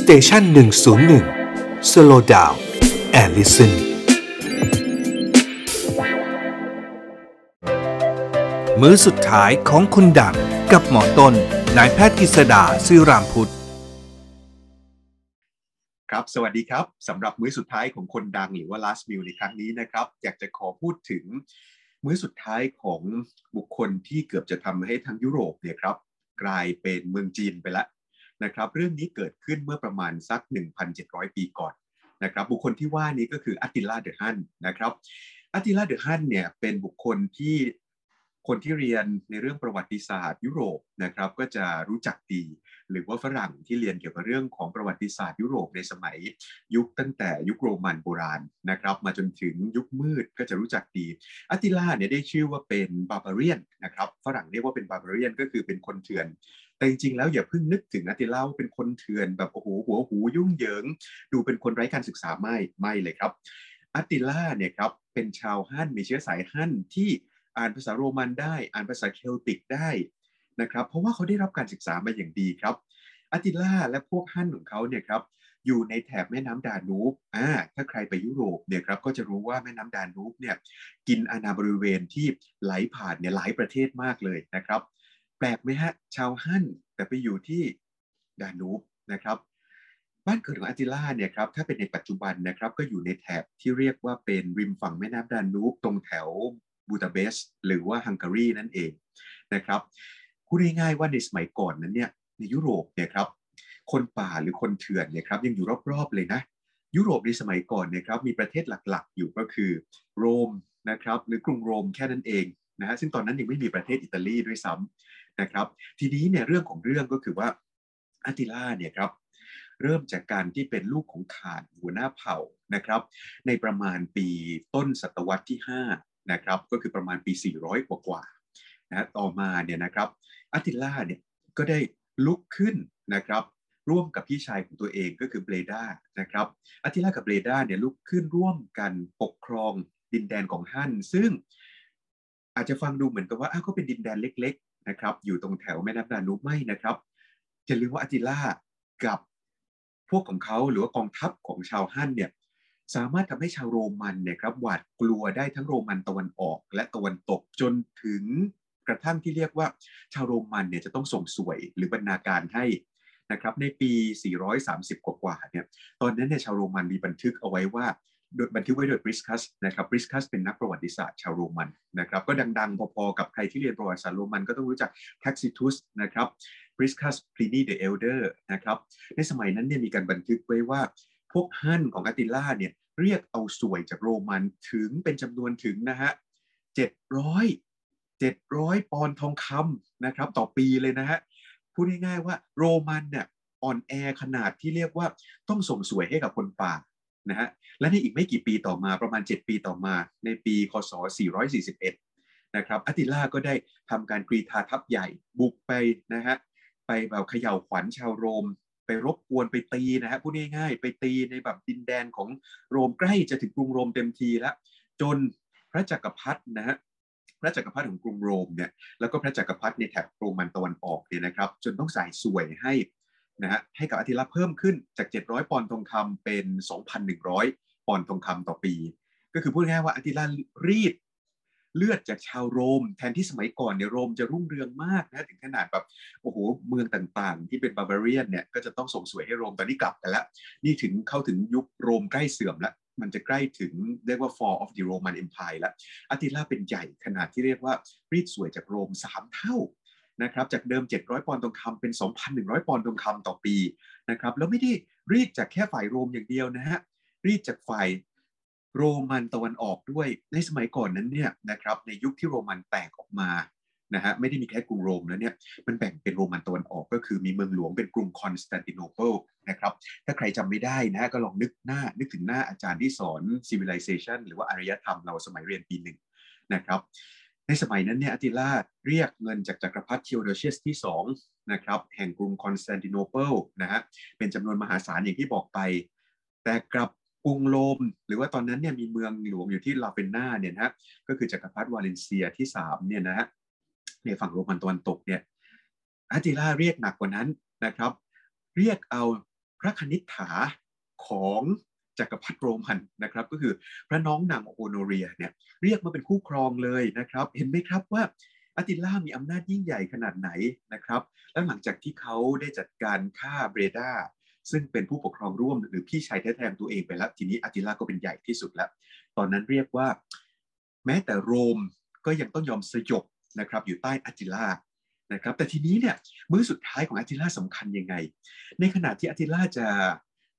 station หนึ่งศูนย์หนึ่ง slow down and listen มื้อสุดท้ายของคนดังกับหมอต้นนายแพทย์กฤษดาซื่อรามพุทธครับสวัสดีครับสำหรับมื้อสุดท้ายของคนดังหรือว่า last meal ในครั้งนี้นะครับ อยากจะขอพูดถึงมื้อสุดท้ายของบุคคลที่เกือบจะทำให้ทั้งยุโรปเนี่ยครับ กลายเป็นเมืองจีนไปล้ว นะครับเรื่องนี้เกิดขึ้นเมื่อประมาณสัก 1,700 ปีก่อนนะครับบุคคลที่ว่านี้ก็คืออัติลาเดอะฮันนะครับอัติลาเดอะฮันเนี่ยเป็นบุคคลที่คนที่เรียนในเรื่องประวัติศาสตร์ยุโรปนะครับก็จะรู้จักดี หรือว่าฝรั่งที่เรียนเกี่ยวกับเรื่องของประวัติศาสตร์ยุโรปในสมัยยุคตั้งแต่ยุคโรมันโบราณนะครับมาจนถึงยุคมืดก็จะรู้จักดีอัติลาเนี่ยได้ชื่อว่าเป็นบาบาเรียนนะครับฝรั่งเรียกว่าเป็นบาบาเรียนก็คือเป็นคนเถื่อน แต่จริงๆแล้วอย่าเพิ่งนึกถึงอัติลาว่าเป็นคนเถื่อนแบบโอ้โหหัวหูยุ่งเหยิง ดูเป็นคนไร้การศึกษาไม่ไม่เลยครับอัติล่าเนี่ยครับเป็นชาวฮั่นมีเชื้อสายฮั่นที่อ่านภาษาโรมันได้ อ่านภาษาเคลติกได้นะครับเพราะว่าเขาได้รับการศึกษามาอย่างดีครับอัติล่าและพวกฮั่นของเขาเนี่ยครับอยู่ในแถบแม่น้ำดานูบอ่าถ้าใครไปยุโรปเนี่ยครับก็จะรู้ว่าแม่น้ำดานูบเนี่ยกินอาณาบริเวณที่ไหลผ่านเนี่ยหลายประเทศมากเลยนะครับ แปลกไหมฮะ ชาวฮั่นแต่ไปอยู่ที่ดานูบนะครับ บ้านเกิดของอัติล่าเนี่ยครับถ้าเป็นในปัจจุบันนะครับ ก็อยู่ในแถบที่เรียกว่าเป็นริมฝั่งแม่น้ำดานูบตรงแถวบูดาเปสต์หรือว่าฮังการีนั่นเองนะครับพูดง่ายๆว่าในสมัยก่อนนั้นเนี่ยในยุโรปเนี่ยครับคนป่าหรือคนเถื่อนเนี่ยครับยังอยู่รอบๆเลยนะ ยุโรปในสมัยก่อนเนี่ยครับมีประเทศหลักๆ อยู่ก็คือโรมนะครับหรือกรุงโรมแค่นั้นเอง นะฮะซึ่งตอนนั้นยังไม่มีประเทศอิตาลีด้วยซ้ำนะครับ ทีนี้เนี่ยเรื่องของเรื่องก็คือว่าอัติล่าเนี่ยครับเริ่มจากการที่เป็นลูกของขานหัวหน้าเผ่านะครับ ในประมาณปีต้นศตวรรษที่5นะครับก็คือประมาณปี 400 กว่ากว่านะต่อมาเนี่ยนะครับอัติล่าเนี่ยก็ได้ลุกขึ้นนะครับร่วมกับพี่ชายของตัวเองก็คือเบรดานะครับอัติล่ากับเบรดาเนี่ยลุกขึ้นร่วมกันปกครองดินแดนของฮั่นซึ่ง อาจจะฟังดูเหมือนกับว่าอ้าวก็เป็นดินแดนเล็ก ๆ นะครับ อยู่ตรงแถวแม่น้ำดานูบไม่นะครับจะลืมว่าอัติล่ากับพวกของเขาหรือว่ากองทัพของชาวฮั่นเนี่ยสามารถทำให้ชาวโรมันเนี่ยครับหวาดกลัวได้ทั้งโรมันตะวันออกและตะวันตกจนถึงกระทั่งที่เรียกว่าชาวโรมันเนี่ยจะต้องส่งส่วยหรือบรรณาการให้นะครับในปี 430 กว่าๆเนี่ยตอนนั้นเนี่ยชาวโรมันมีบันทึกเอาไว้ว่า โดยบันทึกไว้โดยพริสคัสนะครับพริสคัสเป็นนักประวัติศาสตร์ชาวโรมันนะครับก็ดังๆ พอๆ กับใครที่เรียนประวัติศาสตร์โรมันก็ต้องรู้จักแท็กซิทุสนะครับพริสคัสพลีนีเดอะเอลเดอร์นะครับในสมัยนั้นเนี่ยมีการบันทึกไว้ว่า พวกฮั่นของอัติล่าเนี่ยเรียกเอาส่วยจากโรมันถึงเป็นจำนวนถึงนะฮะเจ็ดร้อยเจ็ดร้อยปอนด์ทองคำนะครับต่อปีเลยนะฮะพูดง่ายๆว่าโรมันเนี่ยอ่อนแอขนาดที่เรียกว่าต้องส่งสวยให้กับคนป่า นะฮะและในอีกไม่กี่ปีต่อมาประมาณ 7 ปีต่อมาในปีคศ 441 นะครับอติล่าก็ได้ทำการกรีธาทัพใหญ่บุกไปนะฮะไปแบบเขย่าขวัญชาวโรม ไปรบกวนไปตีนะฮะพูดง่ายๆ ไปตีในแบบดินแดนของโรมใกล้จะถึงกรุงโรมเต็มทีแล้ว จนพระจักรพรรดินะฮะพระจักรพรรดิของกรุงโรมเนี่ยแล้วก็พระจักรพรรดิในแถบโรมันตะวันออกเนี่ยนะครับ จนต้องใส่สวยให้ นะฮะให้กับอธิราเพิ่มขึ้นจาก 700 ปอนด์ทองคำเป็น 2,100 ปอนด์ทองคำต่อปี ก็คือพูดง่ายว่าอธิรารีดเลือดจากชาวโรม แทนที่สมัยก่อนเนี่ยโรมจะรุ่งเรืองมากนะถึงขนาดแบบโอ้โหเมืองต่างๆ ที่เป็นบาบาเรียนเนี่ยก็จะต้องส่งสวยให้โรมตอนนี้กลับกันแล้ว นี่ถึงเข้าถึงยุคโรมใกล้เสื่อมแล้ว มันจะใกล้ถึงเรียกว่า fall of the Roman Empire แล้วอาติล่าเป็นใหญ่ขนาดที่เรียกว่ารีดสวยจากโรม 3 เท่า นะครับจากเดิม 700 ปอนด์ทองคำเป็น 2,100 ปอนด์ทองคำต่อปีนะครับแล้วไม่ได้รีดจากแค่ฝ่ายโรมอย่างเดียวนะฮะรีดจากฝ่ายโรมันตะวันออกด้วยในสมัยก่อนนั้นเนี่ยนะครับในยุคที่โรมันแตกออกมานะฮะไม่ได้มีแค่กรุงโรมแล้วเนี่ยมันแบ่งเป็นโรมันตะวันออกก็คือมีเมืองหลวงเป็นกรุงคอนสแตนติโนเปิลนะครับถ้าใครจำไม่ได้นะก็ลองนึกหน้านึกถึงหน้าอาจารย์ที่สอน civilization หรือว่าอารยธรรมเราสมัยเรียนปีหนึ่งนะครับ ในสมัยนั้นเนี่ยอติล่าเรียกเงินจากจักรพรรดิเทีโอโดเชสที่2นะครับแห่งกรุงคอนสแตนติโนเปิลนะฮะเป็นจำนวนมหาศาลอย่างที่บอกไป แต่กับกรุงโรมหรือว่าตอนนั้นเนี่ยมีเมืองหลวงอยู่ที่ราเวนนาเนี่ยนะก็คือจักรพรรดิวาเลนเซียที่3เนี่ยนะฮะในฝั่งโรมันตะวันตกเนี่ยอาติล่าเรียกหนักกว่านั้นนะครับ เรียกเอาพระคณิษฐาของ จักรพรรดิโรมันนะครับ ก็คือพระน้องนางโอโนเรียเนี่ยเรียกมาเป็นคู่ครองเลยนะครับ เห็นไหมครับว่าอติล่ามีอำนาจยิ่งใหญ่ขนาดไหนนะครับ แล้วหลังจากที่เขาได้จัดการฆ่าเบรดาซึ่งเป็นผู้ปกครองร่วมหรือพี่ชายแท้ๆตัวเองไปแล้ว ทีนี้อติล่าก็เป็นใหญ่ที่สุดแล้ว ตอนนั้นเรียกว่า แม้แต่โรมก็ยังต้องยอมสยบนะครับ อยู่ใต้อติล่านะครับ แต่ทีนี้เนี่ยมื้อสุดท้ายของอติล่าสำคัญยังไง ในขณะที่อติล่าจะ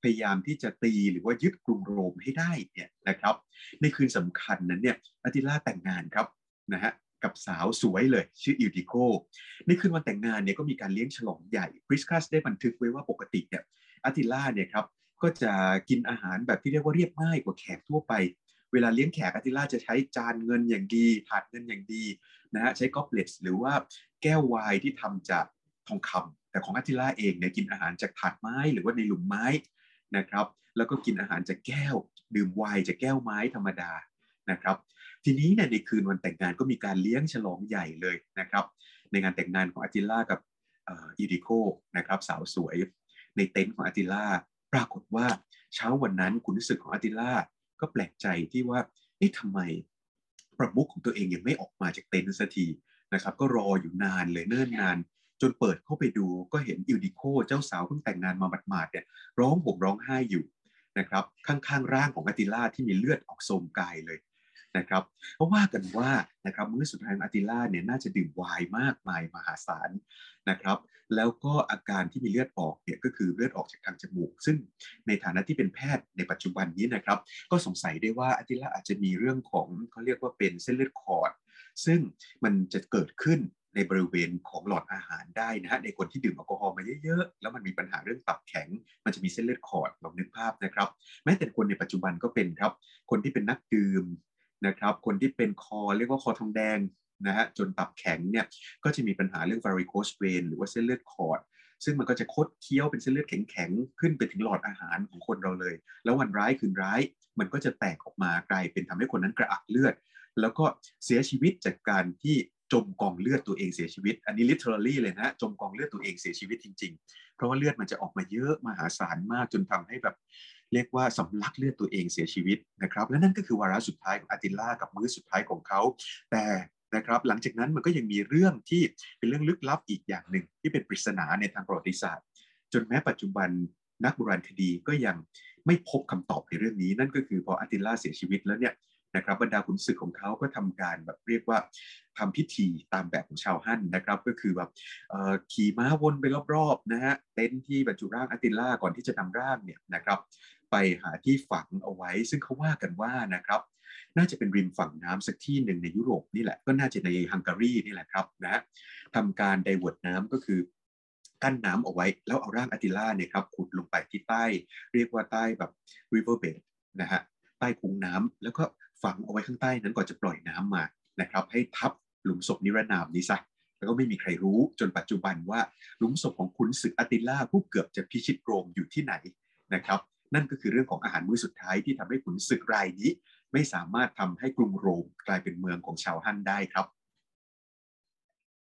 พยายามที่จะตีหรือว่ายึดกรุงโรมให้ได้เนี่ยนะครับ ในคืนสำคัญนั้นเนี่ยอติล่าแต่งงานครับนะฮะกับสาวสวยเลย ชื่ออิลดิโกในคืนวันแต่งงานเนี่ยก็มีการเลี้ยงฉลองใหญ่พริสคัสได้บันทึกไว้ว่าปกติเนี่ยอติล่าเนี่ยครับก็จะกินอาหารแบบที่เรียกว่าเรียบง่ายกว่าแขกทั่วไปเวลาเลี้ยงแขกอติล่าจะใช้จานเงินอย่างดี ถาดเงินอย่างดีนะฮะใช้กอบเลตหรือว่าแก้วไวน์ที่ทำจากทองคำแต่ของอติล่าเองเนี่ยกินอาหารจากถาดไม้หรือว่าในหลุมไม้ นะครับ แล้วก็กินอาหารจากแก้ว ดื่มไวน์จากแก้วไม้ธรรมดานะครับ ทีนี้เนี่ยในคืนวันแต่งงานก็มีการเลี้ยงฉลองใหญ่เลยนะครับ ในงานแต่งงานของอาติล่ากับอิลดิโกนะครับสาวสวย ในเต็นท์ของอาติล่าปรากฏว่าเช้าวันนั้นคุณรู้สึกของอาติล่าก็แปลกใจที่ว่าเอ๊ะทำไมประมุขของตัวเองยังไม่ออกมาจากเต็นท์สักทีนะครับ ก็รออยู่นานเลยเนิ่นนาน จนเปิดเข้าไปดูก็เห็นอิลดิโกเจ้าสาวเพิ่งแต่งงานมาหมาดๆเนี่ยร้องห่มร้องไห้อยู่นะครับข้างๆร่างของอติล่าที่มีเลือดออกโซมกายเลยนะครับเพราะว่ากันว่านะครับมื้อสุดท้ายของอติล่าเนี่ยน่าจะดื่มไวน์มากมายมหาศาลนะครับแล้วก็อาการที่มีเลือดออกเนี่ยก็คือเลือดออกจากทางจมูก ซึ่งในฐานะที่เป็นแพทย์ในปัจจุบันนี้นะครับก็สงสัยได้ว่าอติล่าอาจจะมีเรื่องของเขาเรียกว่าเป็นเส้นเลือดขอดซึ่งมันจะเกิดขึ้น ในบริเวณของหลอดอาหารได้นะฮะในคนที่ดื่มแอลกอฮอล์มาเยอะๆ แล้วมันมีปัญหาเรื่องตับแข็ง มันจะมีเส้นเลือดขอดลองนึกภาพนะครับ แม้แต่คนในปัจจุบันก็เป็นครับ คนที่เป็นนักดื่มนะครับ คนที่เป็นคอเรียกว่าคอทองแดงนะฮะจนตับแข็งเนี่ยก็จะมีปัญหาเรื่อง varicose vein หรือว่าเส้นเลือดขอด ซึ่งมันก็จะคดเคี้ยวเป็นเส้นเลือดแข็งๆ ขึ้นไปถึงหลอดอาหารของคนเราเลย แล้ววันร้ายคืนร้าย มันก็จะแตกออกมากลายเป็นทำให้คนนั้นกระอักเลือด แล้วก็เสียชีวิตจากการที่ จมกองเลือดตัวเองเสียชีวิต อันนี้ literally เลยนะจมกองเลือดตัวเองเสียชีวิตจริง ๆ เพราะว่าเลือดมันจะออกมาเยอะมหาศาลมากจนทำให้แบบเรียกว่าสำลักเลือดตัวเองเสียชีวิตนะครับและนั่นก็คือวาระสุดท้ายของอาติล่ากับมื้อสุดท้ายของเขา แต่นะครับหลังจากนั้นมันก็ยังมีเรื่องที่เป็นเรื่องลึกลับอีกอย่างหนึ่งที่เป็นปริศนาในทางประวัติศาสตร์ จนแม้ปัจจุบันนักโบราณคดีก็ยังไม่พบคำตอบในเรื่องนี้ นั่นก็คือพออาติล่าเสียชีวิตแล้วเนี่ย นะครับบรรดาขุนศึกของเขาก็ทำการแบบเรียกว่าทำพิธีตามแบบของชาวฮั่นนะครับก็คือแบบขี่ม้าวนไปรอบๆนะฮะเต็นท์ที่บรรจุร่างอาติล่าก่อนที่จะนำร่างเนี่ยนะครับไปหาที่ฝังเอาไว้ ซึ่งเขาว่ากันว่านะครับน่าจะเป็นริมฝั่งน้ำสักที่หนึ่งในยุโรปนี่แหละก็น่าจะในฮังการีนี่แหละครับนะทำการไดเวิร์ดน้ำก็คือกั้นน้ำเอาไว้ แล้วเอาร่างอาติล่าเนี่ยครับขุดลงไปที่ใต้ เรียกว่าใต้แบบ river bed นะฮะใต้คุ้งน้ำแล้วก็ ฝังเอาไว้ข้างใต้นั้นก่อนจะปล่อยน้ำมานะครับ ให้ทับหลุมศพนิรนามนี้ซะแล้วก็ไม่มีใครรู้จนปัจจุบันว่าหลุมศพของขุนศึกอติล่าผู้เกือบจะพิชิตโรมอยู่ที่ไหนนะครับ นั่นก็คือเรื่องของอาหารมื้อสุดท้ายที่ทำให้ขุนศึกรายนี้ ไม่สามารถทำให้กรุงโรมกลายเป็นเมืองของชาวฮั่นได้ครับ